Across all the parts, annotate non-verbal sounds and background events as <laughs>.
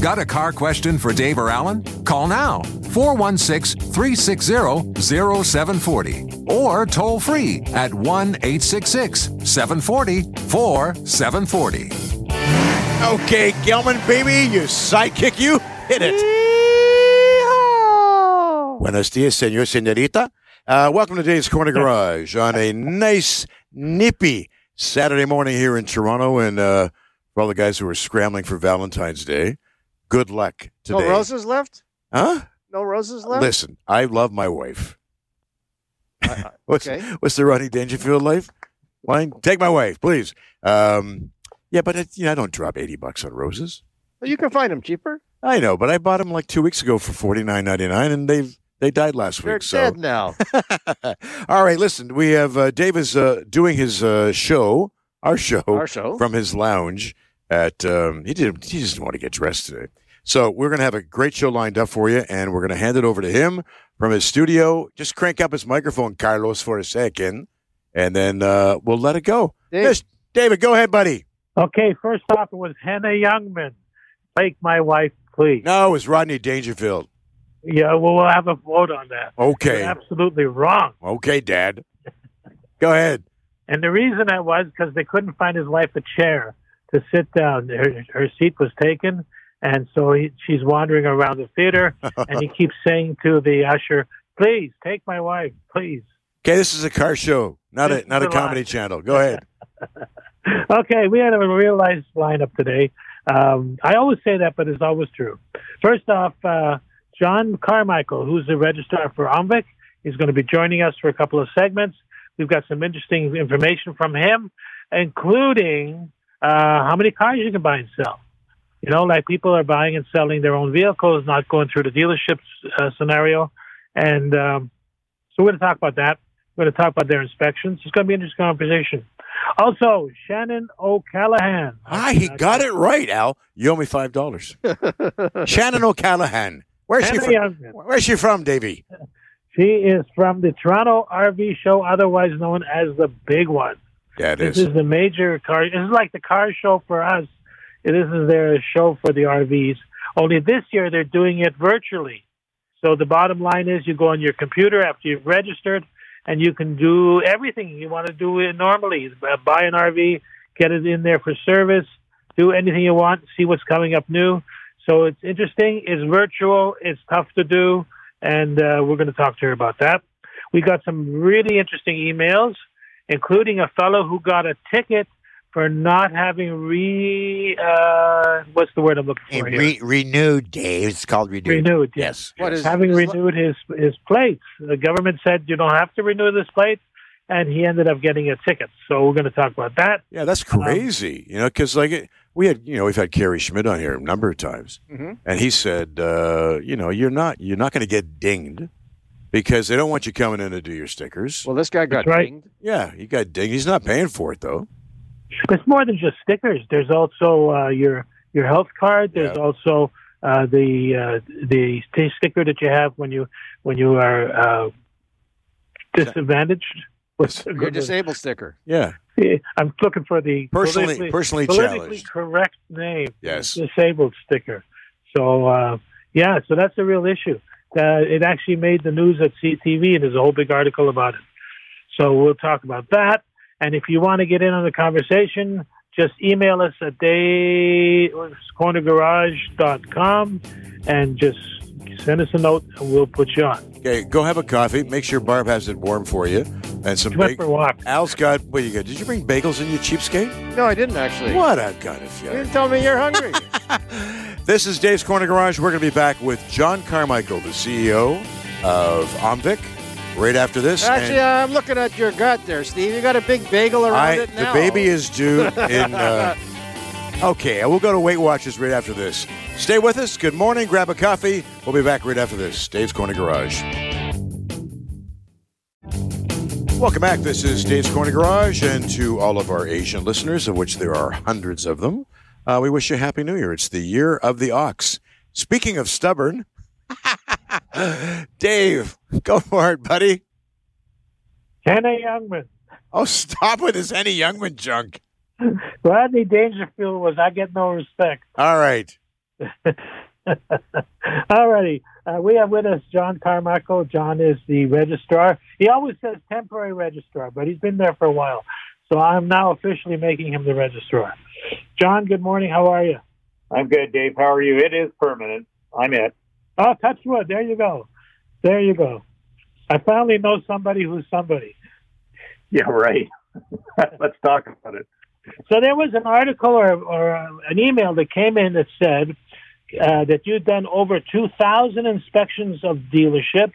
Got a car question for Dave or Alan? Call now 416 360 0740 or toll free at 1 866 740 4740. Okay, Gelman, baby, you sidekick, you hit it. Buenos dias, senor, senorita. Uh, welcome to Dave's Corner <laughs> Garage on a nice, nippy Saturday morning here in Toronto. And uh, for all the guys who are scrambling for Valentine's Day, good luck today. No roses left? Huh? No roses left? Listen, I love my wife. <laughs> what's, okay. what's the Rodney Dangerfield life? Line? Take my wife, please. Um, yeah, but it, you know, I don't drop 80 bucks on roses. Well, you can find them cheaper. I know, but I bought them like two weeks ago for forty nine ninety nine, and they've they died last They're week. So, dead now. <laughs> all right, listen, we have uh, Dave is uh, doing his uh, show, our show, Our show. from his lounge at. Um, he didn't. He just didn't want to get dressed today, so we're going to have a great show lined up for you, and we're going to hand it over to him from his studio. Just crank up his microphone, Carlos, for a second, and then uh, we'll let it go. Dave, David, go ahead, buddy. Okay, first off, it was Henny Youngman. Take my wife, please. No, it was Rodney Dangerfield. Yeah, well, we'll have a vote on that. Okay, You're absolutely wrong. okay, Dad. Go ahead. And the reason that was because they couldn't find his wife a chair to sit down. Her, her seat was taken, and so he, she's wandering around the theater, <laughs> and he keeps saying to the usher, "Please take my wife, please." Okay, this is a car show, not This a not a a comedy channel. Go ahead. <laughs> Okay, we had a real nice lineup today. Um, I always say that, but it's always true. First off, uh, John Carmichael, who's the registrar for OMVIC, is going to be joining us for a couple of segments. We've got some interesting information from him, including how many cars you can buy and sell. You know, like people are buying and selling their own vehicles, not going through the dealerships uh, scenario. And um, so we're going to talk about that. We're going to talk about their inspections. It's going to be an interesting conversation. Also, Shannon O'Callahan. Ah, he got it right, Al. You owe me five dollars. <laughs> Shannon O'Callahan. Where's she from? Youngman. Where's she from, Davy? She is from the Toronto RV Show, otherwise known as the Big One. Yeah, it This is. is the major car. This is like the car show for us. This is their show for the RVs. Only this year they're doing it virtually. So the bottom line is you go on your computer after you've registered and you can do everything you want to do it normally. Uh, Buy an RV, get it in there for service, do anything you want, see what's coming up new. So it's interesting. It's virtual. It's tough to do. And uh, we're going to talk to her about that. We got some really interesting emails, including a fellow who got a ticket for not having re uh, what's the word I'm looking for here? renewed, Dave. It's called renewed. renewed. Yes, What is- having is- renewed his his plates. The government said you don't have to renew this plate, and he ended up getting a ticket. So we're going to talk about that. Yeah, that's crazy. you know, because like we had, you know, we've had Kerry Schmidt on here a number of times, Mhm. and he said, uh, you know, you're not you're not going to get dinged because they don't want you coming in to do your stickers. well, this guy got That's right. dinged. yeah, you got dinged. He's not paying for it though. It's more than just stickers. There's also uh, your your health card. There's Yeah. also uh, the uh, the st- sticker that you have when you when you are uh, disadvantaged. What's Your disabled sticker. Yeah, I'm looking for the personally politically, personally politically challenged. correct name. Yes. disabled sticker. So uh, yeah, so that's a real issue. Uh, it actually made the news at CTV, and there's a whole big article about it. So we'll talk about that. And if you want to get in on the conversation, just email us at davecornergarage.com and just send us a note, and we'll put you on. Okay, go have a coffee. Make sure Barb has it warm for you, and some. You went Bag- for a walk. Al's got. What you got? Did you bring bagels in your cheapskate? No, I didn't actually. What a gun of You you. didn't tell me you're hungry. <laughs> This is Dave's Corner Garage. We're going to be back with John Carmichael, the CEO of Omvic, right after this. actually, I'm looking at your gut there, Steve. You got a big bagel around I, it the baby is due <laughs> in. Uh, okay, we'll go to Weight Watchers right after this. Stay with us. Good morning. Grab a coffee. We'll be back right after this. Dave's Corner Garage. Welcome back. This is Dave's Corner Garage, and to all of our Asian listeners, of which there are hundreds of them, uh, we wish you a Happy New Year. It's the year of the ox. Speaking of stubborn, <laughs> Dave, go for it, buddy. Henny Youngman. Oh, stop with this Henny Youngman junk. Rodney Dangerfield was I get no respect. All right. <laughs> All righty. Uh, we have with us John Carmichael. John is the registrar. He always says temporary registrar, but he's been there for a while. So I'm now officially making him the registrar. John, good morning. How are you? I'm good, Dave. How are you? It is permanent. I'm it. Oh, touch wood. There you go. There you go. I finally know somebody who's somebody. Yeah, right. <laughs> Let's talk about it. So there was an article or, or uh, an email that came in that said uh, that you'd done over 2,000 inspections of dealerships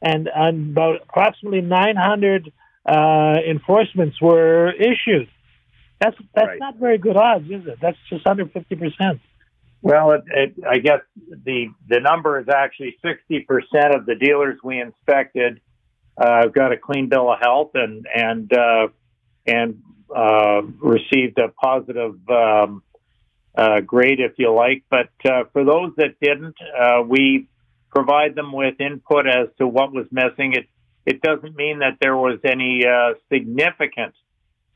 and, and about approximately 900 uh, enforcements were issued. That's that's Right. not very good odds, is it? That's just under 50 percent. Well, it, it, I guess the the number is actually 60% of the dealers we inspected uh, got a clean bill of health and and uh, and uh, received a positive um, uh, grade, if you like. But uh, for those that didn't, uh, we provide them with input as to what was missing. It it doesn't mean that there was any uh, significant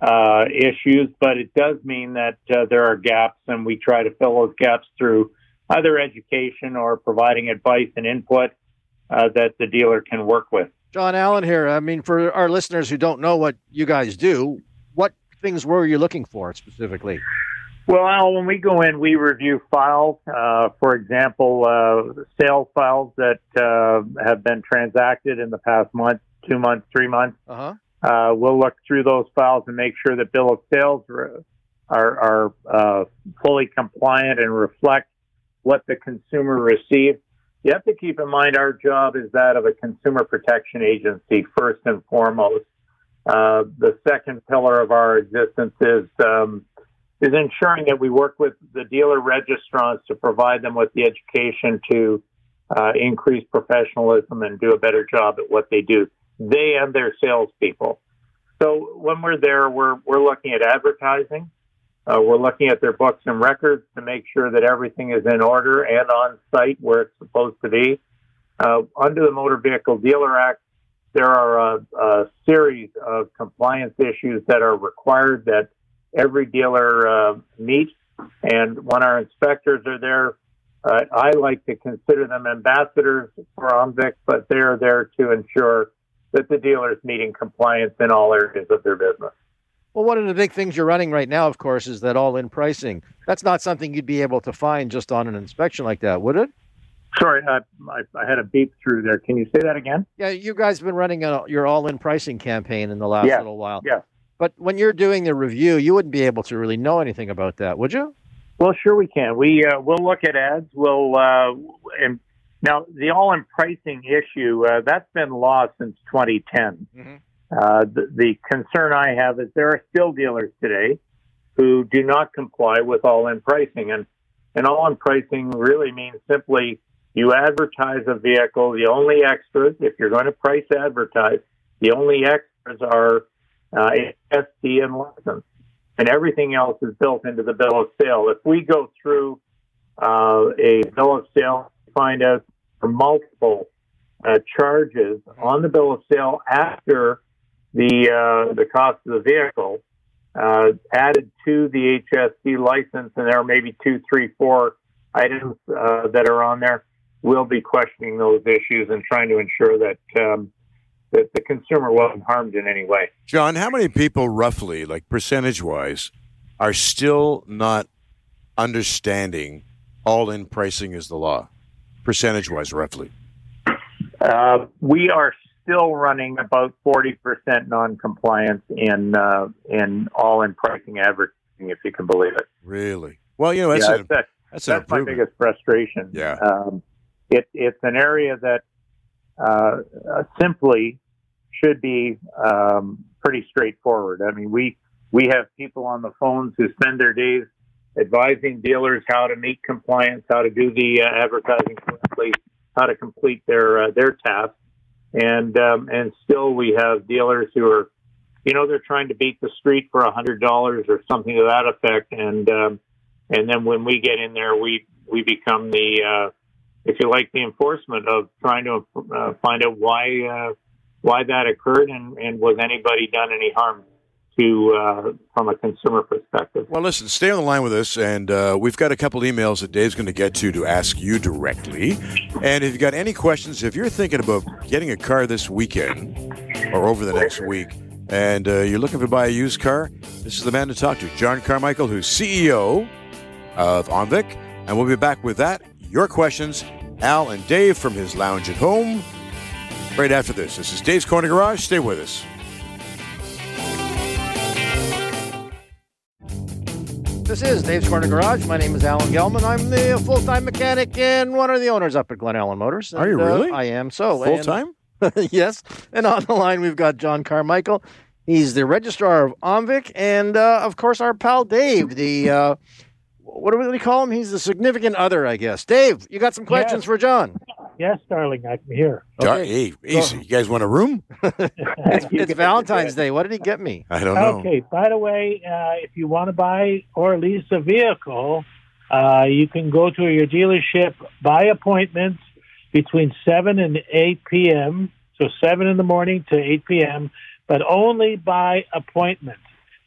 uh, issues, but it does mean that uh, there are gaps, and we try to fill those gaps through either education or providing advice and input uh, that the dealer can work with. John Allen here. I mean, for our listeners who don't know what you guys do, what things were you looking for specifically? Well, Al, when we go in, we review files. Uh, for example, uh, sales files that uh, have been transacted in the past month, two months, three months. Uh huh. Uh, we'll look through those files and make sure that bill of sales re- are, are uh, fully compliant and reflect what the consumer received. You have to keep in mind our job is that of a consumer protection agency first and foremost. Uh, the second pillar of our existence is um, is ensuring that we work with the dealer registrants to provide them with the education to uh, increase professionalism and do a better job at what they do they and their salespeople. So when we're there, we're we're looking at advertising. Uh, we're looking at their books and records to make sure that everything is in order and on site where it's supposed to be. Uh, under the Motor Vehicle Dealer Act, there are a, a series of compliance issues that are required that every dealer uh, meet. And when our inspectors are there, uh, I like to consider them ambassadors for OMVIC, but they're there to ensure that the dealer is meeting compliance in all areas of their business. Well, one of the big things you're running right now, of course, is that all-in pricing. That's not something you'd be able to find just on an inspection like that, would it? Sorry, I, I, I had a beep through there. Can you say that again? Yeah, you guys have been running a, your all-in pricing campaign in the last Yeah, little while. yeah. But when you're doing the review, you wouldn't be able to really know anything about that, would you? Well, sure we can. We uh, we'll look at ads. We'll uh, and now the all-in pricing issue uh, that's been lost since 2010. Mhm. Uh, the, the concern I have is there are still dealers today who do not comply with all-in pricing, and and all-in pricing really means simply you advertise a vehicle. The only extras, if you're going to price advertise, the only extras are uh, SD and license and everything else is built into the bill of sale. If we go through uh, a bill of sale, find out for multiple uh, charges on the bill of sale after the uh, the cost of the vehicle uh, added to the HST license, and there are maybe two, three, four items uh, that are on there. We'll be questioning those issues and trying to ensure that um, that the consumer wasn't harmed in any way. John, how many people, roughly, like percentage wise, are still not understanding all in pricing is the law? Percentage wise, roughly. Uh, we are still running about 40% non-compliance in uh, in all-in pricing advertising, if you can believe it. Really? Well, you know, that's, yeah, a, that, that's, that's my biggest frustration. Yeah. Um, it, it's an area that uh, uh, simply should be um, pretty straightforward. I mean, we we have people on the phones who spend their days advising dealers how to meet compliance, how to do the uh, advertising correctly, how to complete their uh, their tasks, and um, and still we have dealers who are, you know, they're trying to beat the street for a hundred dollars or something to that effect, and um, and then when we get in there, we we become the uh, if you like the enforcement of trying to uh, find out why uh, why that occurred and, and was anybody done any harm to uh, from a consumer perspective. Well, listen, stay on the line with us, and uh, we've got a couple emails that Dave's going to get to to ask you directly. And if you've got any questions, if you're thinking about getting a car this weekend or over the next week, and uh, you're looking to buy a used car, this is the man to talk to, John Carmichael, who's CEO of OMVIC, and we'll be back with that. Your questions, Al and Dave from his lounge at home. Right after this. This is Dave's Corner Garage. Stay with us. This is Dave's Corner Garage. My name is Alan Gelman. I'm the full-time mechanic and one of the owners up at Glen Allen Motors. Are you And, uh, really? I am. So Full and- time? <laughs> yes. And on the line, we've got John Carmichael. He's the registrar of OMVIC, and uh, of course, our pal Dave. The uh, what do we call him? He's the significant other, I guess. Dave, you got some questions Yes. for John? Yes, darling, I'm here. John, Okay. hey, easy. You guys want a room? <laughs> It's, it's Valentine's. Day. What did he get me? I don't know. Okay. By the way, uh, if you want to buy or lease a vehicle, uh, you can go to your dealership by appointment between seven and eight p.m. So seven in the morning to eight p.m., but only by appointment.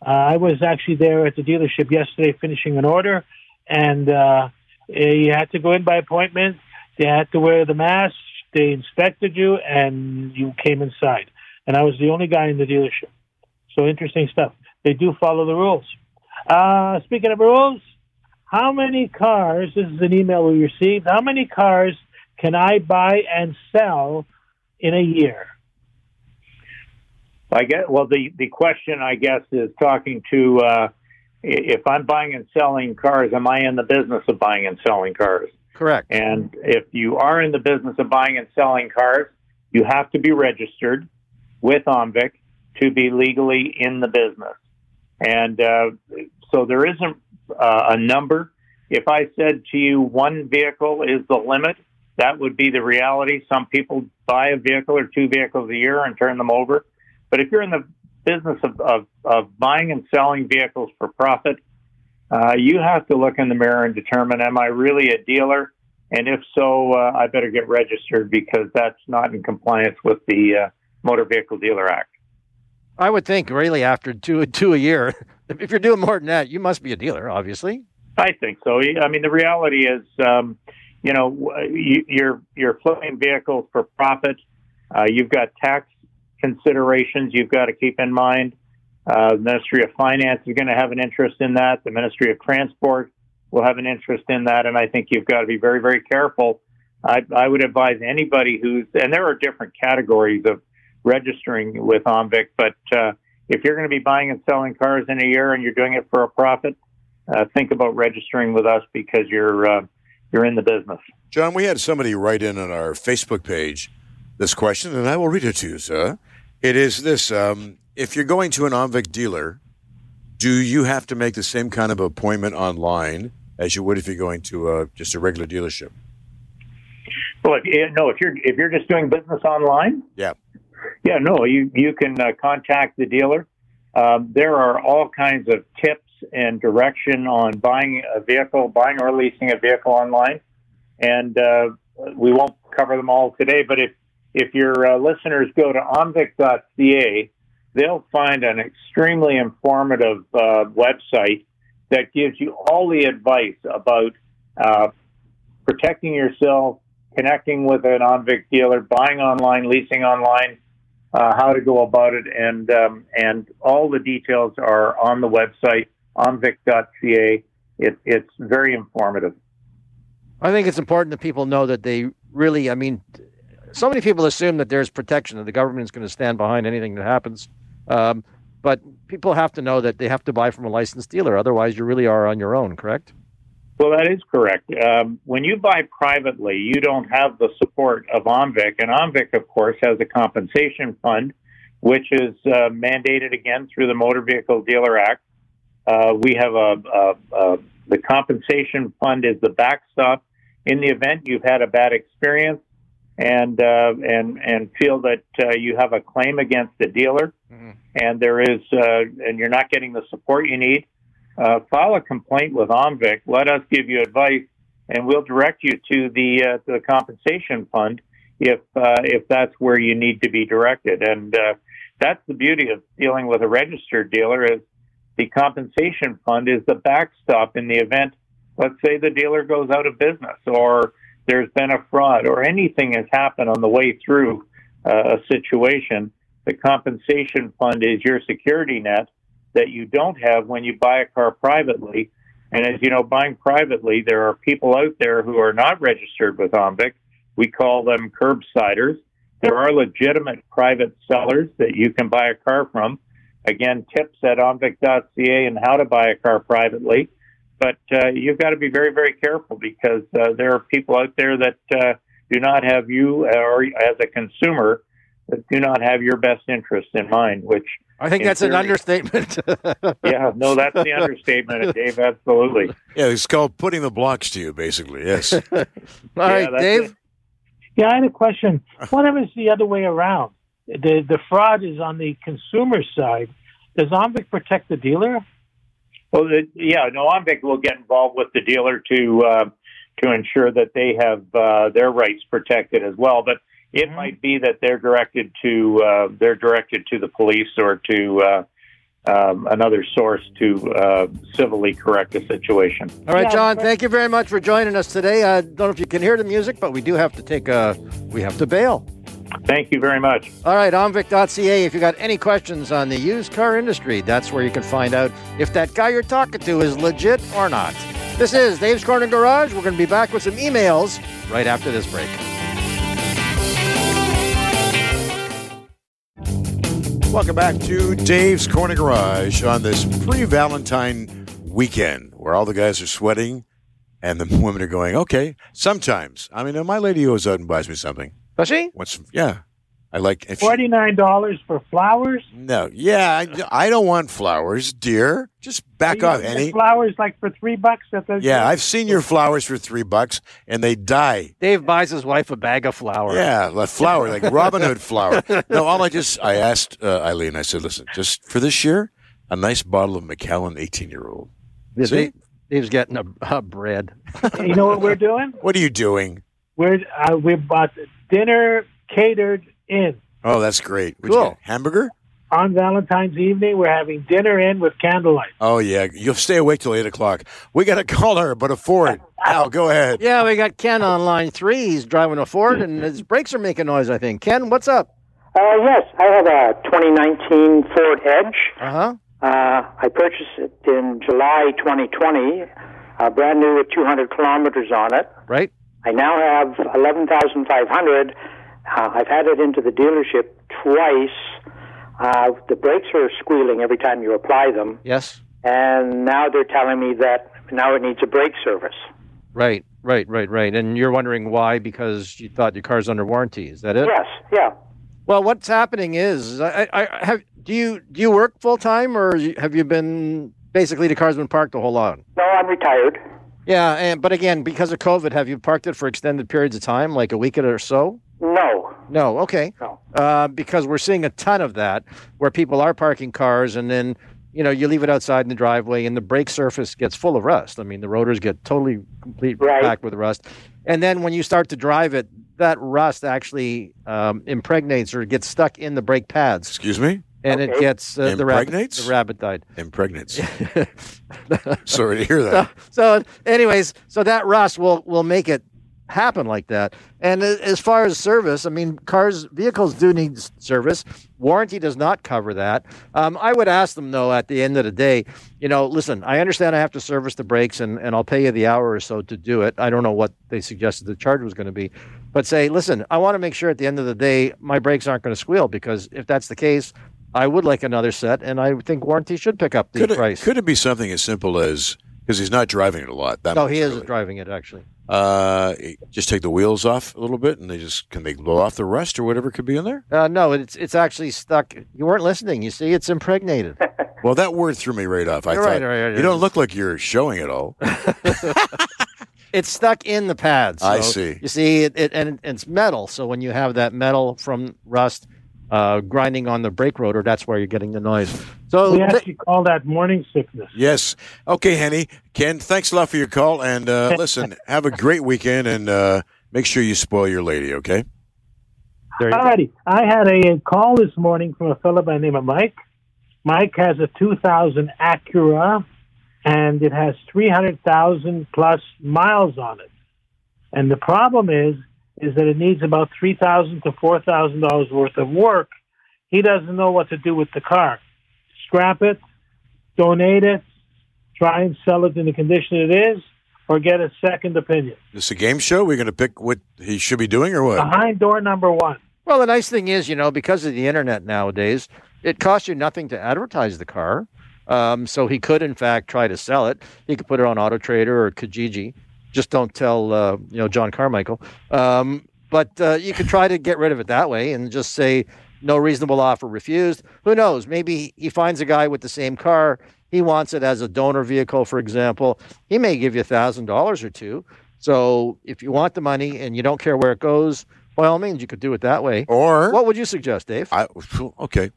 Uh, I was actually there at the dealership yesterday finishing an order, and uh, you had to go in by appointment. They had to wear the mask. They inspected you, and you came inside. And I was the only guy in the dealership. So interesting stuff. They do follow the rules. Uh, speaking of rules, how many cars? This is an email we received. How many cars can I buy and sell in a year? I get well. The the question I guess is talking to uh, if I'm buying and selling cars, am I in the business of buying and selling cars? Correct. And if you are in the business of buying and selling cars, you have to be registered with OMVIC to be legally in the business. And uh, so there isn't uh, a number. If I said to you one vehicle is the limit, that would be the reality. Some people buy a vehicle or two vehicles a year and turn them over. But if you're in the business of, of, of buying and selling vehicles for profit, uh, you have to look in the mirror and determine, am I really a dealer? And if so, uh, I better get registered because that's not in compliance with the uh, Motor Vehicle Dealer Act. I would think, really, after two two a year, <laughs> if you're doing more than that, you must be a dealer, obviously. I think so. I mean, the reality is, um, you know, you, you're you're flipping vehicles for profit. Uh, you've got tax considerations you've got to keep in mind. Uh, the Ministry of Finance is going to have an interest in that. The Ministry of Transport will have an interest in that, and I think you've got to be very, very careful. I, I would advise anybody who's, and there are different categories of registering with OMVIC, but uh, if you're going to be buying and selling cars in a year and you're doing it for a profit, uh, think about registering with us because you're uh, you're in the business. John, we had somebody write in on our Facebook page this question, and I will read it to you, sir. It is this um, If you're going to an OMVIC dealer, do you have to make the same kind of appointment online as you would if you're going to uh, just a regular dealership? Well, if, no, if you're if you're just doing business online, Yeah. yeah, no, you you can uh, contact the dealer. Um, there are all kinds of tips and direction on buying a vehicle, buying or leasing a vehicle online, and uh, we won't cover them all today. But if if your uh, listeners go to omvic.ca, they'll find an extremely informative uh, website that gives you all the advice about uh, protecting yourself, connecting with an OMVIC dealer, buying online, leasing online, uh, how to go about it, and um, and all the details are on the website omvic.ca. It, it's very informative. I think it's important that people know that they really, I mean, so many people assume that there's protection, that the government is going to stand behind anything that happens. Um, but people have to know that they have to buy from a licensed dealer. Otherwise, you really are on your own, correct? Well, that is correct. Um, when you buy privately, you don't have the support of OMVIC, and OMVIC, of course, has a compensation fund, which is uh, mandated again through the Motor Vehicle Dealer Act. Uh, we have a, a, a The compensation fund is the backstop in the event you've had a bad experience and uh, and and feel that uh, you have a claim against the dealer, mm-hmm. and there is uh, and you're not getting the support you need. Uh, file a complaint with OMVIC. Let us give you advice, and we'll direct you to the uh, the compensation fund if uh, if that's where you need to be directed. And that's the beauty of dealing with a registered dealer is the compensation fund is the backstop in the event, let's say the dealer goes out of business or there's been a fraud or anything has happened on the way through uh, a situation. The compensation fund is your security net that you don't have when you buy a car privately. And as you know, buying privately, there are people out there who are not registered with OMVIC. We call them curbsiders. There are legitimate private sellers that you can buy a car from Again, tips at omvic.ca and how to buy a car privately. But uh, you've got to be very, very careful because uh, there are people out there that uh, do not have you, or as a consumer, that do not have your best interests in mind. Which I think that's theory, an understatement. <laughs> yeah, no, that's the understatement, <laughs> Dave. Absolutely. Yeah, it's called putting the blocks to you, basically. Yes. <laughs> All yeah, right, Dave. It. Yeah, I had a question. What if it's the other way around? the the fraud is on the consumer side. Does OMVIC protect the dealer? Well, the, yeah, no, OMVIC will get involved with the dealer to uh, to ensure that they have uh, their rights protected as well. But it mm-hmm. might be that they're directed to uh, they're directed to the police or to uh, um, another source to uh, civilly correct the situation. All right, John. Thank you very much for joining us today. I don't know if you can hear the music, but we do have to take a we have to bail. Thank you very much. All right, omvic.ca. If you got any questions on the used car industry, that's where you can find out if that guy you're talking to is legit or not. This is Dave's Corner Garage. We're going to be back with some emails right after this break. Welcome back to Dave's Corner Garage on this pre Valentine weekend where all the guys are sweating and the <laughs> women are going, okay, sometimes. I mean, my lady goes out and buys me something. Does she? What's yeah? I like forty nine dollars for flowers. No, yeah, I, I, don't want flowers, dear. Just back off, Any flowers like for three bucks at the. Yeah, I've seen your flowers for three bucks, and they die. Dave buys his wife a bag of flowers. Yeah, like flower, like Robin Hood flower. No, all I just I asked uh, Eileen. I said, listen, just for this year, a nice bottle of Macallan eighteen year old. See, Dave's getting a, a bread. you know what we're doing? What are you doing? We're uh, we bought dinner catered in. Oh, that's great. Would cool. hamburger? On Valentine's evening, we're having dinner in with candlelight. Oh, yeah. You'll stay awake till 8 o'clock. We got a caller, but a Ford. Al, go ahead. Yeah, we got Ken on line three. He's driving a Ford, and his brakes are making noise, I think. Ken, what's up? Uh, yes, I have a 2019 Ford Edge. Uh-huh. Uh, I purchased it in July 2020, uh, brand new with 200 kilometers on it. Right. I now have 11,500. Uh, I've had it into the dealership twice. Uh, the brakes are squealing every time you apply them. Yes. And now they're telling me that now it needs a brake service. Right, right, right, right. And you're wondering why because you thought your car's under warranty. Is that it? Yes, yeah. Well, what's happening is, I, I have. Do you do you work full time, or have you been basically the car's been parked the whole lot? No, I'm retired. Yeah, and but again, because of COVID, have you parked it for extended periods of time, like a week or so? No. No. Okay. No. Uh, because we're seeing a ton of that, where people are parking cars, and then you know you leave it outside in the driveway, and the brake surface gets full of rust. I mean, the rotors get totally complete right. packed with rust, and then when you start to drive it, that rust actually um, impregnates or gets stuck in the brake pads. Excuse me and okay. it gets uh, the rabbit. The rabbit died. Impregnates. <laughs> Sorry to hear that. So, so, anyways, so that rust will will make it happen like that. And as far as service, I mean, cars, vehicles do need service. Warranty does not cover that. Um, I would ask them though, at the end of the day, you know, listen, I understand I have to service the brakes, and and I'll pay you the hour or so to do it. I don't know what they suggested the charge was going to be, but say, listen, I want to make sure at the end of the day my brakes aren't going to squeal because if that's the case, I would like another set, and I think warranty should pick up the could price. It, could it be something as simple as because he's not driving it a lot? That no, he is really. driving it actually. Uh, just take the wheels off a little bit, and they just can they blow off the rust or whatever could be in there. Uh, no, it's it's actually stuck. You weren't listening. You see, it's impregnated. <laughs> Well, that word threw me right off. I You're thought right, right, right, you don't look like you're showing it all. <laughs> It's stuck in the pads. I see. You see, it, it and it's metal. So when you have that metal from rust uh, grinding on the brake rotor, that's where you're getting the noise. So We th- actually call that morning sickness. Yes. Okay, Henny. Ken, thanks a lot for your call. And uh, <laughs> listen, have a great weekend and uh, make sure you spoil your lady, okay? there you go. Alrighty, I had a call this morning from a fellow by the name of Mike. Mike has a 2000 Acura, and it has 300,000 plus miles on it. And the problem is, is that it needs about 3,000 to 4,000 dollars worth of work. He doesn't know what to do with the car. Scrap it, donate it, try and sell it in the condition it is, or get a second opinion. This a game show? We're going to pick what he should be doing or what? Behind door number one. Well, the nice thing is, you know, because of the internet nowadays, it costs you nothing to advertise the car. Um, so he could, in fact, try to sell it. He could put it on Auto Trader or Kijiji. Just don't tell, uh, you know, John Carmichael. Um, but uh, you could try to get rid of it that way and just say no reasonable offer refused. Who knows? Maybe he finds a guy with the same car. He wants it as a donor vehicle, for example. He may give you a thousand dollars or two. So if you want the money and you don't care where it goes, by all means, you could do it that way. Or What would you suggest, Dave? I okay.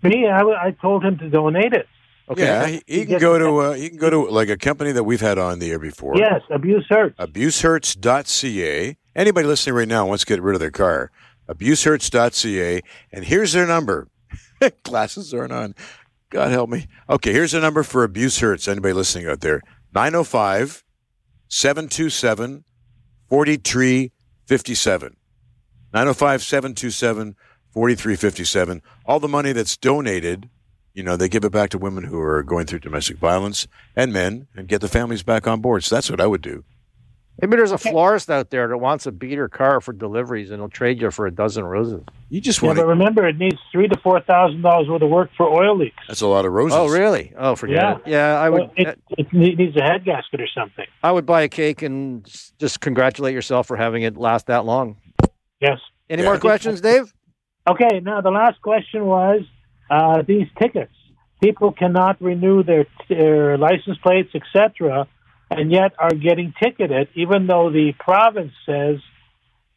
Me, I, I told him to donate it. Okay. Yeah, he, he can go to uh, he can go to like a company that we've had on the air before. Yes, abuse hurts. abusehurts.ca. Anybody listening right now wants to get rid of their car. Abusehurts.ca. And here's their number. <laughs> Glasses aren't on. God help me. Okay, here's the number for Abuse Hurts. Anybody listening out there? 905 727 4357. 905 727 4357. All the money that's donated, you know, they give it back to women who are going through domestic violence and men and get the families back on board. So that's what I would do. Maybe there's a florist out there that wants a beater car for deliveries and he'll trade you for a dozen roses. You just Yeah, want but to. remember, it needs three to four thousand dollars worth of work for oil leaks. That's a lot of roses. Oh, really? Oh, forget Yeah. it. Yeah, I would. Well, it, it needs a head gasket or something. I would buy a cake and just congratulate yourself for having it last that long. Yes. Any Yeah. more questions, Dave? Okay. Now the last question was uh, these tickets. People cannot renew their their license plates, etc., and yet are getting ticketed, even though the province says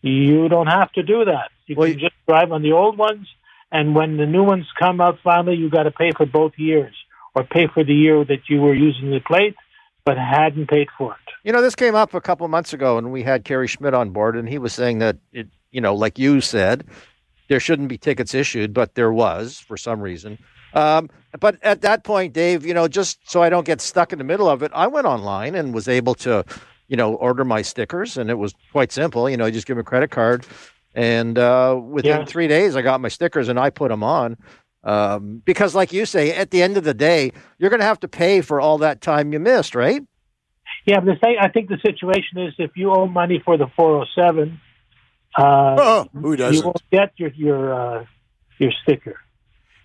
you don't have to do that. You Well, can just drive on the old ones, and when the new ones come out finally, you got to pay for both years, or pay for the year that you were using the plate but hadn't paid for it. You know, this came up a couple months ago, and we had Kerry Schmidt on board, and he was saying that it, you know, like you said, there shouldn't be tickets issued, but there was for some reason. Um, but at that point, Dave, you know, just so I don't get stuck in the middle of it, I went online and was able to, you know, order my stickers, and it was quite simple. You know, you just give them a credit card, and uh, within Yeah. three days, I got my stickers, and I put them on. Um, because, like you say, at the end of the day, you're going to have to pay for all that time you missed, right? Yeah, but the thing, I think the situation is if you owe money for the 407, uh, Oh, who you doesn't? won't get your your uh, your sticker.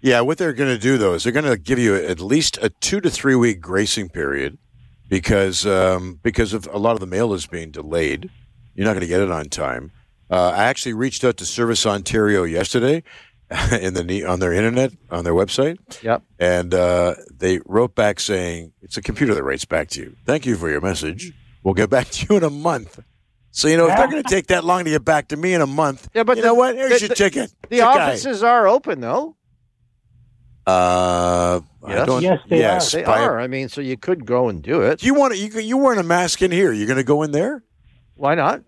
Yeah, what they're going to do though is they're going to give you at least a two to three week gracing period because um, because of a lot of the mail is being delayed. You're not going to get it on time. Uh, I actually reached out to Service Ontario yesterday <laughs> in the on their internet on their website, Yep. and uh, they wrote back saying it's a computer that writes back to you. Thank you for your message. We'll get back to you in a month. So you know if they're going to take that long to get back to me in a month, Yeah, but you the- know what? Here's the- your the- ticket. The It's a guy. offices are open, though. Uh, I Yes. don't. Yes, they yes, They are. I mean, so you could go and do it. You want to, you you wearing a mask in here? You're going to go in there? Why not?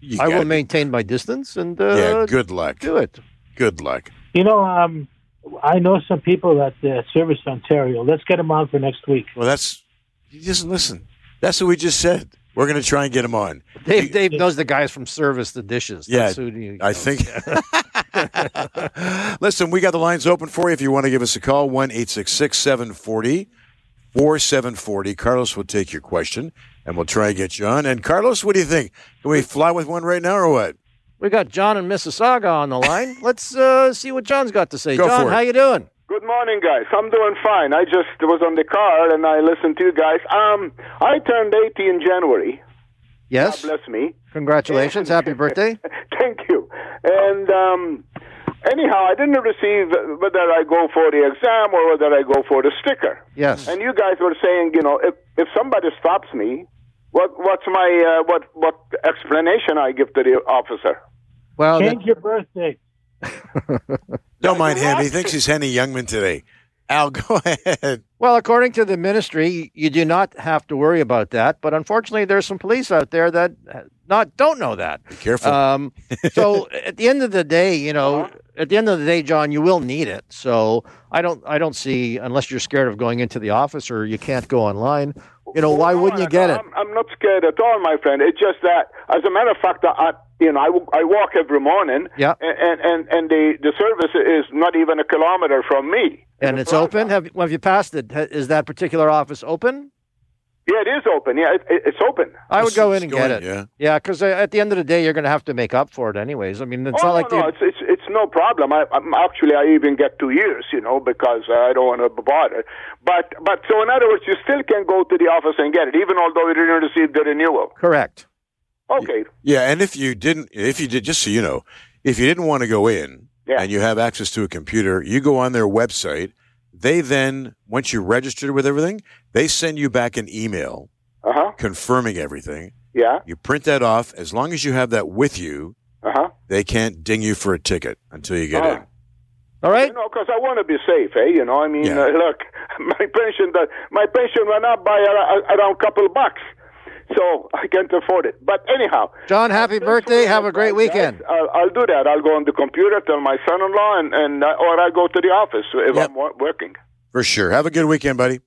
You I will gotta- maintain my distance and uh, Yeah, good luck. do it. Good luck. You know, um, I know some people at uh, Service Ontario. Let's get them on for next week. Well, that's you just listen. That's what we just said. We're going to try and get him on. Dave, Dave knows the guys from Service the Dishes. Yeah, That's who he I think. <laughs> <laughs> Listen, we got the lines open for you if you want to give us a call. 1 740 4740. Carlos will take your question and we'll try and get you on. And Carlos, what do you think? Can we fly with one right now or what? we got John and Mississauga on the line. <laughs> Let's uh, see what John's got to say. Go John, how you doing? Good morning, guys. I'm doing fine. I just was on the car and I listened to you guys. Um, I turned 80 in January. Yes. God bless me. Congratulations. Happy <laughs> birthday. Thank you. And um, anyhow, I didn't receive whether I go for the exam or whether I go for the sticker. Yes. And you guys were saying, you know, if if somebody stops me, what what's my uh, what what explanation I give to the officer? well, the- Change your birthday. <laughs> Don't mind him. He thinks he's Henny Youngman today. Al, <laughs> go ahead. Well, according to the ministry, you do not have to worry about that. But unfortunately, there's some police out there that uh, not don't know that. Be careful. Um, so <laughs> at the end of the day, you know, at the end of the day, John, you will need it. So I don't, I don't see unless you're scared of going into the office or you can't go online. You know, why wouldn't you get it? I'm, I'm not scared at all, my friend. It's just that, as a matter of fact, I, you know, I, I walk every morning, Yeah. and and and the the service is not even a kilometer from me. And it's open. Have have you passed it? Is that particular office open? Yeah, it is open. Yeah, it, it, it's open. I would go in and get it. yeah. yeah. Because at the end of the day, you're going to have to make up for it anyways. I mean, it's oh, not like no, no, the, it's, it's it's no problem. I, I'm actually I even get two years, you know, because uh, I don't want to bother. But but so in other words, you still can go to the office and get it, even although you didn't receive the renewal. correct. Okay. Yeah, and if you didn't, if you did, just so you know, if you didn't want to go in Yeah. and you have access to a computer, you go on their website. They then, once you registered with everything, they send you back an email Uh huh. confirming everything. Yeah. You print that off. As long as you have that with you, Uh huh. they can't ding you for a ticket until you get Oh. in. All right. You know, because I want to be safe, eh? You know, I mean, Yeah. uh, <laughs> look, <laughs> my pension, that my pension went up by a, a, around a couple bucks, so I can't afford it. But anyhow, John, happy birthday. Have a great weekend. I'll, I'll do that. I'll go on the computer, tell my son-in-law, and and uh, or I'll go to the office if Yep. I'm working. For sure. Have a good weekend, buddy.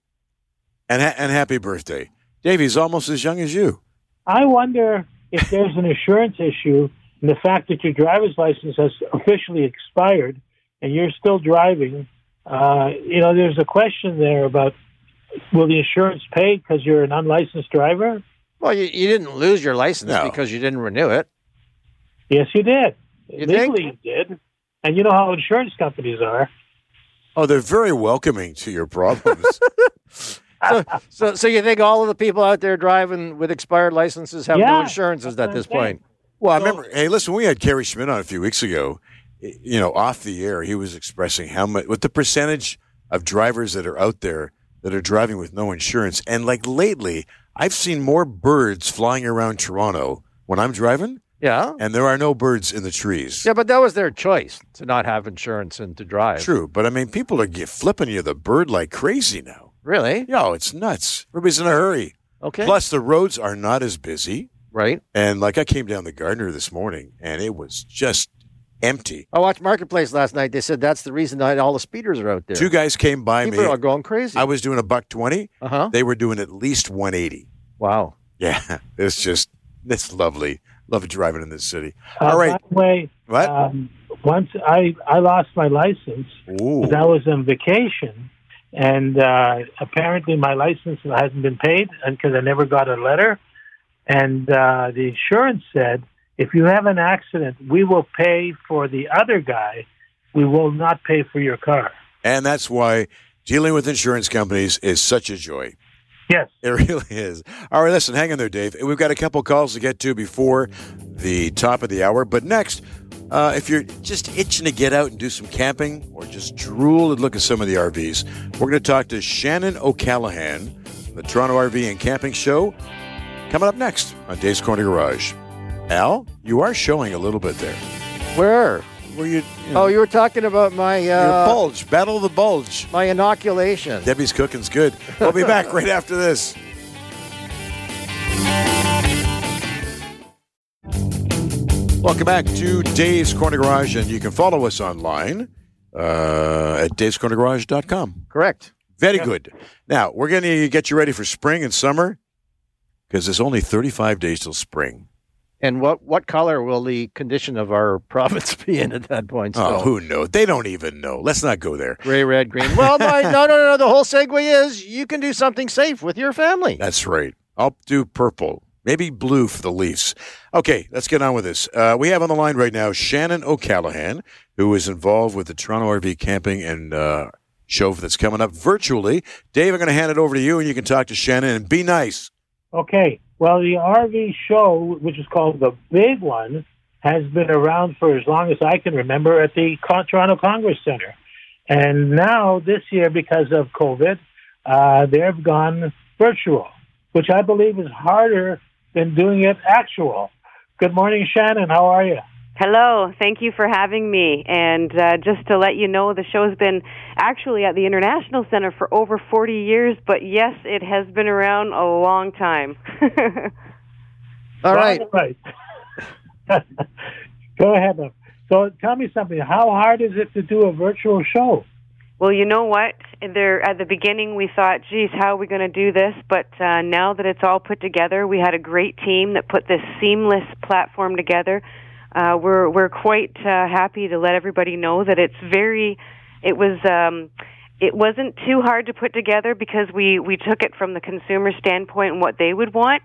And, ha- and happy birthday. Davey's almost as young as you. I wonder if there's an insurance issue in the fact that your driver's license has officially expired and you're still driving. Uh, you know, there's a question there about will the insurance pay because you're an unlicensed driver? Well, you, you didn't lose your license No. because you didn't renew it. Yes, you did. You think? Legally, you did. And you know how insurance companies are. Oh, they're very welcoming to your problems. <laughs> <laughs> So, so, so you think all of the people out there driving with expired licenses have no Yeah, insurances at this point? well, I remember, hey, listen, we had Kerry Schmidt on a few weeks ago. You know, off the air, he was expressing how much, what the percentage of drivers that are out there that are driving with no insurance. And like lately, I've seen more birds flying around Toronto when I'm driving, Yeah. and there are no birds in the trees. Yeah, but that was their choice to not have insurance and to drive. True, but I mean, people are flipping you the bird like crazy now. Really? Yo, it's nuts. Everybody's in a hurry. Okay. Plus, the roads are not as busy. right. And like I came down the Gardiner this morning, and it was just empty. I watched Marketplace last night. They said that's the reason that all the speeders are out there. Two guys came by People me. People are going crazy. I was doing a buck twenty. uh huh. They were doing at least one eighty. Wow. Yeah, <laughs> it's just it's lovely. Love driving in this city. Uh, All right. By way, What? um, once I, I lost my license Ooh. because I was on vacation, and uh, apparently my license hasn't been paid because I never got a letter. And uh, the insurance said, if you have an accident, we will pay for the other guy. We will not pay for your car. And that's why dealing with insurance companies is such a joy. Yes. <laughs> It really is. All right, listen, hang in there, Dave. We've got a couple calls to get to before the top of the hour. But next, uh, if you're just itching to get out and do some camping or just drool and look at some of the RVs, we're going to talk to Shannon O'Callahan, the Toronto RV and Camping Show, coming up next on Dave's Corner Garage. Al, you are showing a little bit there. Where? Where you, you know, Oh, you were talking about my your uh, bulge, battle of the bulge. my inoculation. Debbie's cooking's good. We'll be back <laughs> right after this. Welcome back to Dave's Corner Garage, and you can follow us online uh, at davescornergarage.com. Correct. Very good. Now, we're going to get you ready for spring and summer because there's only 35 days till spring. And what what color will the condition of our <laughs> province be in at that point? Oh, who knows? They don't even know. Let's not go there. Gray, red, green. Well, no, no, no, no. The whole segue is you can do something safe with your family. That's right. I'll do purple, maybe blue for the Leafs. Okay, let's get on with this. Uh, we have on the line right now Shannon O'Callahan, who is involved with the Toronto RV camping and uh, show that's coming up virtually. Dave, I'm going to hand it over to you, and you can talk to Shannon and be nice. Okay. Well, the RV show, which is called the Big One, has been around for as long as I can remember at the Toronto Congress Center. And now, this year, because of COVID, uh, they've gone virtual, which I believe is harder than doing it actual. Good morning, Shannon. How are you? Hello, thank you for having me. And uh, just to let you know, the show's been actually at the International Center for over 40 years, but yes, it has been around a long time. <laughs> All right. Right. <laughs> Go ahead. So tell me something. How hard is it to do a virtual show? Well, you know what? There at the beginning we thought, "Geez, how are we going to do this?" But uh, now that it's all put together, we had a great team that put this seamless platform together. Uh, we're we're quite uh, happy to let everybody know that it's very. It was. Um, it wasn't too hard to put together because we we took it from the consumer standpoint and what they would want.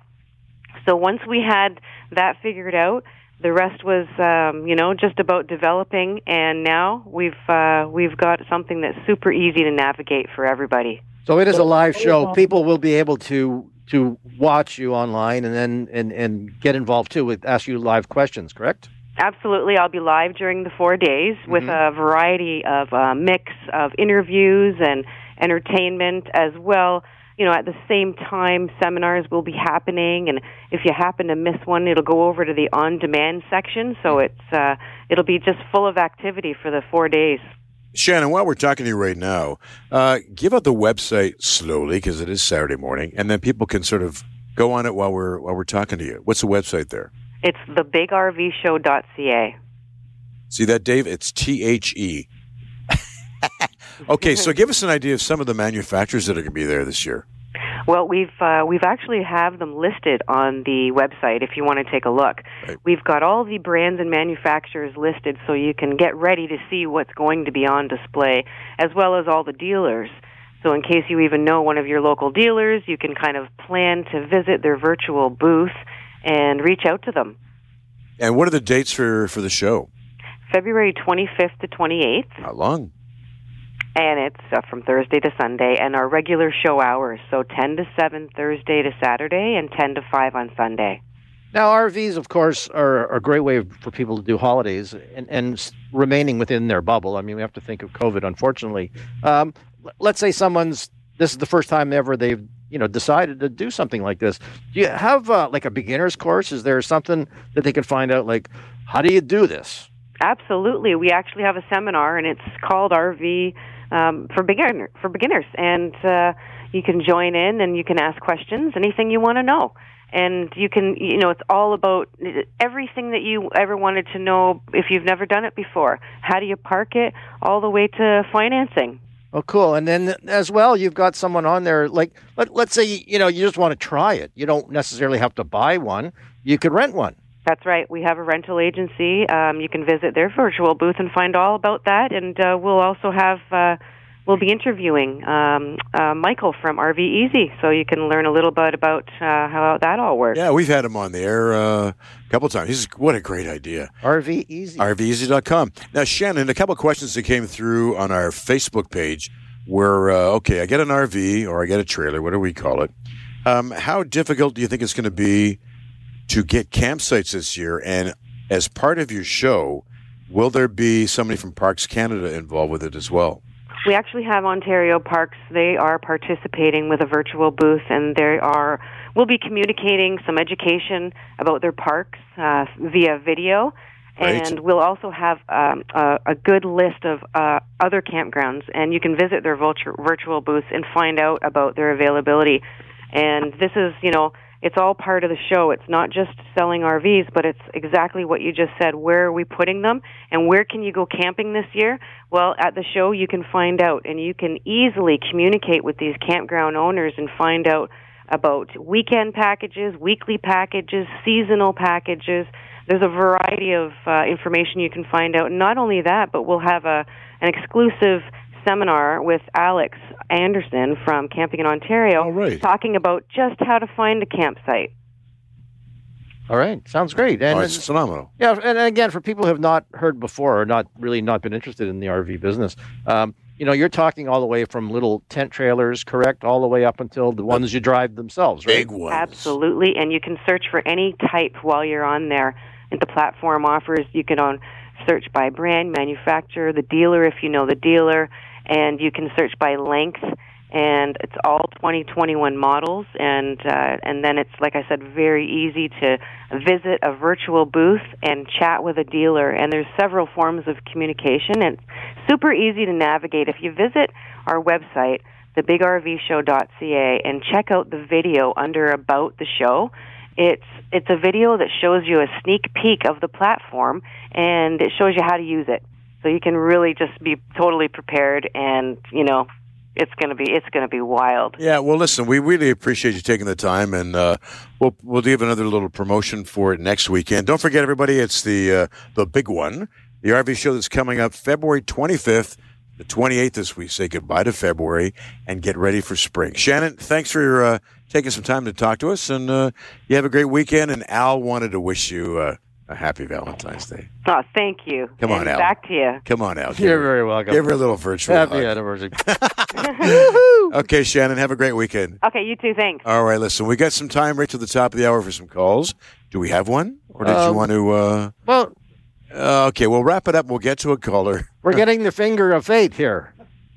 So once we had that figured out, the rest was um, you know just about developing and now we've uh, we've got something that's super easy to navigate for everybody so it is a live show people will be able to to watch you online and then and and get involved too with ask you live questions correct absolutely i'll be live during the four days with mm-hmm. a variety of uh, mix of interviews and entertainment as well you know, at the same time, seminars will be happening, and if you happen to miss one, it'll go over to the on-demand section. So it's uh, it'll be just full of activity for the four days. Shannon, while we're talking to you right now, uh, give out the website slowly because it is Saturday morning, and then people can sort of go on it while we're while we're talking to you. What's the website there? It's thebigrvshow.ca. See that, Dave? It's T H E. okay, so give us an idea of some of the manufacturers that are going to be there this year. Well, we've uh, we've actually have them listed on the website if you want to take a look. Right. We've got all the brands and manufacturers listed, so you can get ready to see what's going to be on display, as well as all the dealers. So, in case you even know one of your local dealers, you can kind of plan to visit their virtual booth and reach out to them. And what are the dates for for the show? February 25th to 28th. How long? and it's uh, from Thursday to Sunday, and our regular show hours, so 10 to 7 Thursday to Saturday, and 10 to 5 on Sunday. Now, RVs, of course, are, are a great way for people to do holidays and, and remaining within their bubble. I mean, we have to think of COVID, unfortunately. Um, let's say someone's this is the first time ever they've you know decided to do something like this. Do you have uh, like a beginner's course? Is there something that they can find out like how do you do this? Absolutely, we actually have a seminar, and it's called RV um, for beginner for beginners, and uh, you can join in and you can ask questions, anything you want to know, and you can you know it's all about everything that you ever wanted to know if you've never done it before. How do you park it, all the way to financing. Oh, cool. And then as well, you've got someone on there, like, let, let's say, you know, you just want to try it. You don't necessarily have to buy one. You could rent one. That's right. We have a rental agency. Um, you can visit their virtual booth and find all about that. And uh, we'll also have uh, we'll be interviewing um, uh, Michael from RVezy, so you can learn a little bit about uh, how that all works. Yeah, we've had him on the air uh, a couple times. He's what a great idea. RV Easy. RVezy.com. Now, Shannon, a couple questions that came through on our Facebook page were uh, okay. I get an RV or I get a trailer, whatever we call it. Um, how difficult do you think it's going to be? to get campsites this year. And as part of your show, will there be somebody from Parks Canada involved with it as well? We actually have Ontario Parks. They are participating with a virtual booth, and they are. We'll be communicating some education about their parks uh, via video, right. and we'll also have um, a, a, good list of uh, other campgrounds. And you can visit their virtual booths and find out about their availability. And this is, you know, it's all part of the show. It's not just selling RVs, but it's exactly what you just said. Where are we putting them? And where can you go camping this year? Well, at the show, you can find out, and you can easily communicate with these campground owners and find out about weekend packages, weekly packages, seasonal packages. There's a variety of uh, information you can find out. Not only that, but we'll have a an exclusive seminar with Alex Anderson from Camping in Ontario, right. talking about just how to find a campsite. All right, sounds great. And oh, it's phenomenal. Yeah, and again, for people who have not heard before or not really not been interested in the RV business, um, you know, you're talking all the way from little tent trailers, correct, all the way up until the ones you drive themselves, right? Big ones. Absolutely, and you can search for any type while you're on there the platform offers. You can on search by brand, manufacturer, the dealer if you know the dealer, and you can search by length. And it's all 2021 models, and uh, and then it's like I said, very easy to visit a virtual booth and chat with a dealer. And there's several forms of communication, and super easy to navigate. If you visit our website, thebigrvshow.ca, and check out the video under About the Show, it's it's a video that shows you a sneak peek of the platform, and it shows you how to use it. So you can really just be totally prepared, and you know, it's gonna be it's gonna be wild. Yeah, well, listen, we really appreciate you taking the time, and uh, we'll we'll give another little promotion for it next weekend. Don't forget, everybody, it's the uh, the big one, the RV show that's coming up February 25th. The 28th, as we say goodbye to February and get ready for spring. Shannon, thanks for uh, taking some time to talk to us, and uh, you have a great weekend. And Al wanted to wish you uh, a happy Valentine's Day. Oh, thank you. Come on, and Al. Back to you. Come on, Al. Give You're her- very welcome. Give her a little virtual Happy hug. anniversary. <laughs> Okay, Shannon, have a great weekend. Okay, you too. Thanks. All right, listen, we got some time right to the top of the hour for some calls. Do we have one? Or did you Um, want to? Uh, well, uh, okay, we'll wrap it up. We'll get to a caller. we're <laughs> getting the finger of fate here.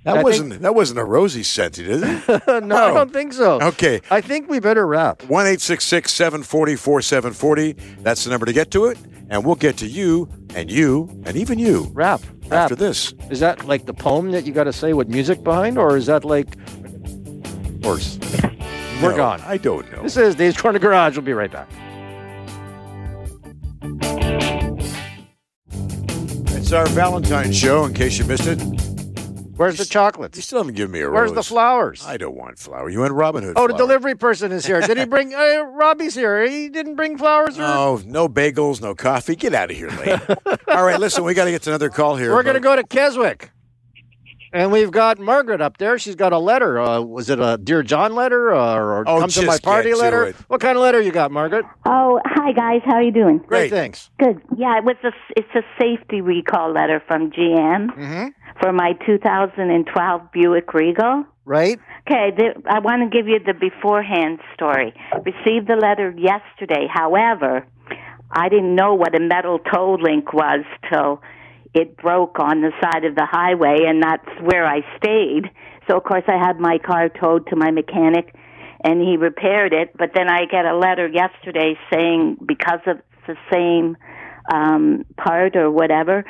That I wasn't that wasn't a rosy scent, is it? <laughs> no, I don't think so. Okay. I think we better wrap. One eight six six seven forty four seven forty. That's the number to get to it, and we'll get to you and you and even you Wrap. Wrap. after this. Is that like the poem that you got to say with music behind, or is that like horse? We're No, gone. I don't know. This is Dave's Corner Garage. We'll be right back. It's our Valentine's show. In case you missed it, Where's the chocolate? you still haven't given me a Where's rose. the flowers? I don't want flower. You want Robin Hood? Oh, the delivery person is here. Did he bring? Uh, Robbie's here. He didn't bring flowers. Or... No, no bagels, no coffee. Get out of here, late. All right, listen, we got to get to another call here. We're going to go to Keswick. And we've got Margaret up there. She's got a letter. Uh, was it a Dear John letter uh, or Oh, come to my party letter? it. What kind of letter you got, Margaret? Oh, hi guys. How are you doing? Great. thanks. Good. Yeah, it was a it's a safety recall letter from GM Mm-hmm. For my 2012 Buick Regal. Right? Okay, the, I want to give you the beforehand story. Received the letter yesterday. However, I didn't know what a metal toe link was till it broke on the side of the highway, and that's where I stayed. So, of course, I had my car towed to my mechanic, and he repaired it. But then I get a letter yesterday saying because of the same um, part or whatever,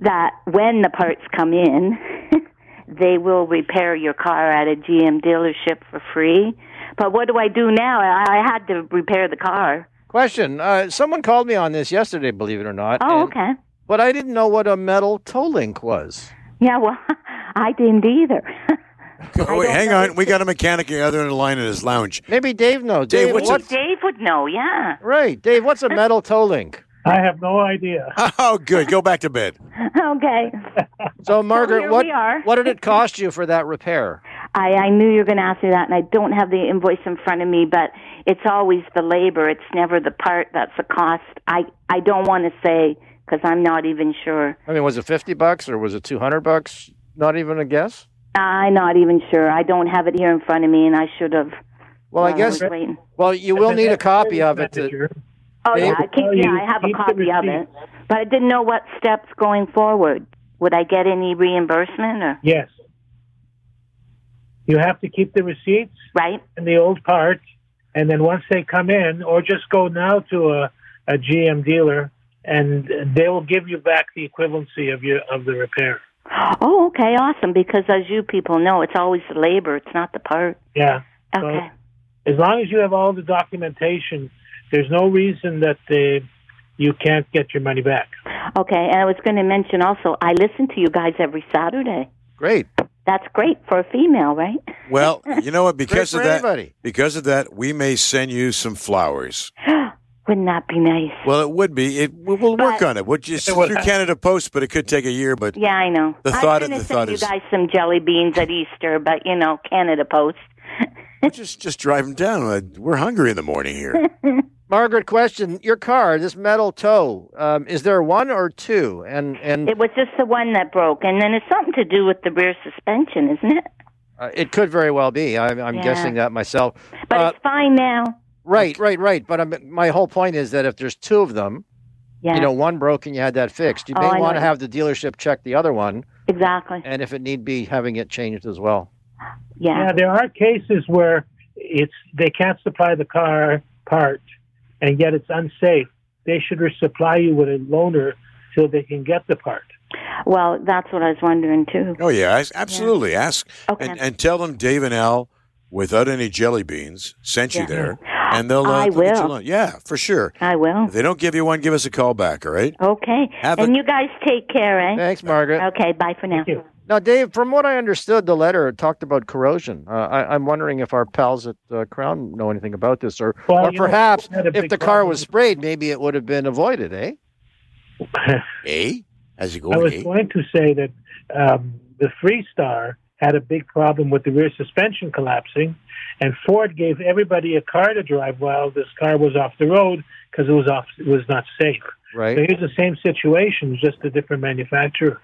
that when the parts come in, <laughs> they will repair your car at a GM dealership for free. But what do I do now? I, I had to repair the car. Question. Uh, someone called me on this yesterday, believe it or not. Oh, and- okay. But I didn't know what a metal toe link was. Yeah, well, <laughs> I didn't either. Oh, <laughs> wait, don't hang on. We got a mechanic on the other end of the line in his lounge. Maybe Dave knows. Dave, Dave, what's Maybe what's Dave would know, yeah. right? Dave, what's a metal toe link? I have no idea. <laughs> Oh, good. Go back to bed. <laughs> Okay. So, Margaret, here what what did it <laughs> cost you for that repair? I, I knew you were going to ask me that, and I don't have the invoice in front of me, but it's always the labor. It's never the part that's the cost. I, I don't want to say because I'm not even sure. I mean, was it fifty bucks or was it two hundred bucks? Not even a guess. I'm not even sure. I don't have it here in front of me, and I should have. Well, I guess. was. Well, you will need a copy of it. To, Manager. Oh Dave? yeah, I keep, yeah, I have a copy of it, but I didn't know what steps going forward. Would I get any reimbursement or Yes. You have to keep the receipts right? and the old parts, and then once they come in, or just go now to a, a GM dealer, and they will give you back the equivalency of your of the repair. Oh, okay, awesome. Because as you people know, it's always the labor; it's not the part. Yeah. Okay. As long as you have all the documentation, there's no reason that the, you can't get your money back. Okay, and I was going to mention also, I listen to you guys every Saturday. great. That's great for a female, right? Well, you know what? <laughs> Because of that, anybody. because of that, we may send you some flowers. <gasps> Wouldn't that be nice? Well, it would be. It we- we'll work on it. We'll just It would through Canada Post, but it could take a year. But Yeah, I know. The I thought- was going the to thought send you is- guys some jelly beans at Easter, but you know, Canada Post. <laughs> <laughs> we'll just just drive them down. Uh, We're hungry in the morning here. <laughs> Margaret, question: Your car, this metal toe, um, is there one or two? And and It was just the one that broke, and then it's something to do with the rear suspension, isn't it? uh, it could very well be. I'm, I'm Yeah. guessing that myself. But Uh, it's fine now. Right, right, right. But I'm, my whole point is that if there's two of them, Yeah. you know, one broke and you had that fixed. You Oh, may I know want to have the dealership check the other one, exactly. and if it need be, having it changed as well. Yeah. Yeah, there are cases where it's they can't supply the car part, and yet it's unsafe. They should supply you with a loaner till they can get the part. Well, that's what I was wondering too. Oh yeah, ask- absolutely. Ask Okay. and, and tell them Dave and Al, without any jelly beans, sent you there, and they'll. Uh, I they'll you will. Yeah, for sure. I will. If they don't give you one, give us a call back. All right. Okay. Have a- and you guys take care, eh? Thanks, Margaret. Okay. Bye for now. Thank you. Now, Dave, from what I understood, the letter talked about corrosion. Uh, I, I'm wondering if our pals at uh, Krown know anything about this, or, Well, or you know, perhaps we had a if the car problem was sprayed, maybe it would have been avoided, eh? <laughs> Eh? As you go. I was eh? going to say that um, the Freestar had a big problem with the rear suspension collapsing, and Ford gave everybody a car to drive while this car was off the road because it was off, it was not safe. Right. So here's the same situation, just a different manufacturer.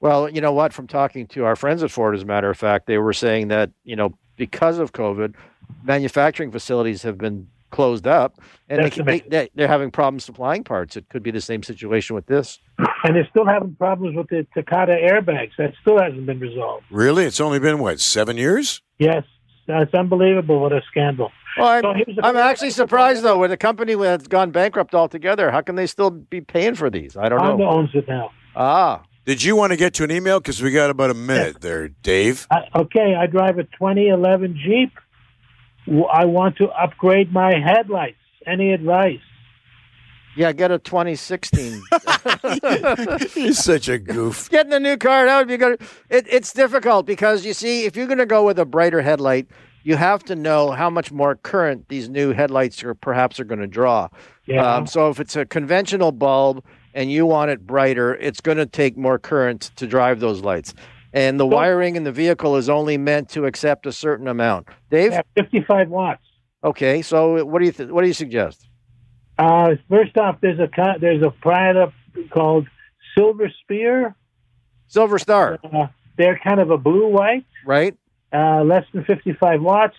Well, you know what? From talking to our friends at Ford, as a matter of fact, they were saying that you know because of COVID, manufacturing facilities have been closed up, and they, That's can- they, amazing. they, they're having problems supplying parts. It could be the same situation with this. And they're still having problems with the Takata airbags. That still hasn't been resolved. Really? It's only been what seven years? Yes, that's unbelievable. What a scandal. Well, I'm, So here's the- I'm actually surprised though, with a company that's gone bankrupt altogether. How can they still be paying for these? I don't Honda know. owns it now. Ah, Did you want to get to an email? Because we got about a minute there, Dave. I, okay, I drive a 2011 Jeep. I want to upgrade my headlights. Any advice? yeah, get a 2016. You're <laughs> <laughs> such a goof. Getting a new car that would be good. It, it's difficult because you see, if you're going to go with a brighter headlight, you have to know how much more current these new headlights are perhaps are going to draw. Yeah. Um, so if it's a conventional bulb and you want it brighter, it's going to take more current to drive those lights. And the wiring in the vehicle is only meant to accept a certain amount. Dave, Yeah, 55 watts. okay. So what do you th- what do you suggest? Uh, first off, there's a there's a product called Silver Spear. Silver Star, Uh, they're kind of a blue white, right? uh, less than 55 watts.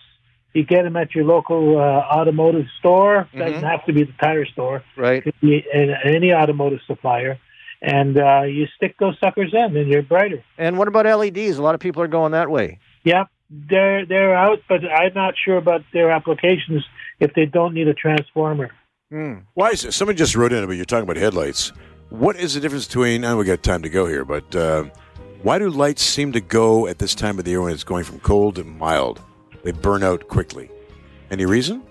You get them at your local uh, automotive store. Doesn't have to be the tire store. Right. Could be in any automotive supplier. And uh, you stick those suckers in, and you're brighter. And what about LEDs? A lot of people are going that way. Yeah, they're they're out, but I'm not sure about their applications if they don't need a transformer. Hmm. Why is it? Someone just wrote in, but you're talking about headlights. What is the difference between? And we got time to go here, but uh, why do lights seem to go at this time of the year when it's going from cold to mild? They burn out quickly. Any reason?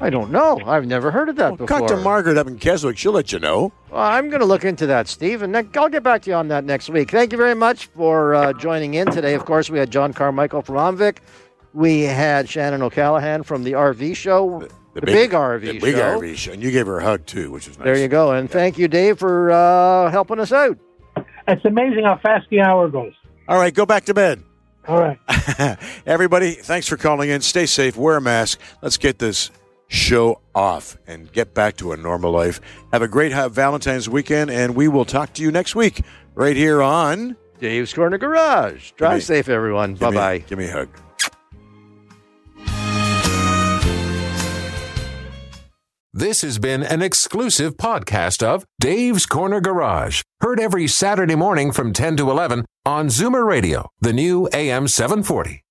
I don't know. I've never heard of that Well, before. talk to Margaret up in Keswick. She'll let you know. Well, I'm going to look into that, Steve, and then I'll get back to you on that next week. Thank you very much for uh, joining in today. Of course, we had John Carmichael from OMVIC. We had Shannon O'Callahan from the RV show, the, big, RV the big. RV show, and you gave her a hug too, which was nice. There you go. And thank you, Dave, for uh, helping us out. It's amazing how fast the hour goes. All right, go back to bed. All right. <laughs> Everybody, thanks for calling in. Stay safe. Wear a mask. Let's get this show off and get back to a normal life. Have a great Valentine's weekend, and we will talk to you next week right here on. Dave's Corner Garage. Drive me- safe, everyone. Bye bye. Give me a hug. This has been an exclusive podcast of Dave's Corner Garage. Heard every Saturday morning from 10 to 11 on Zoomer Radio, the new AM 740.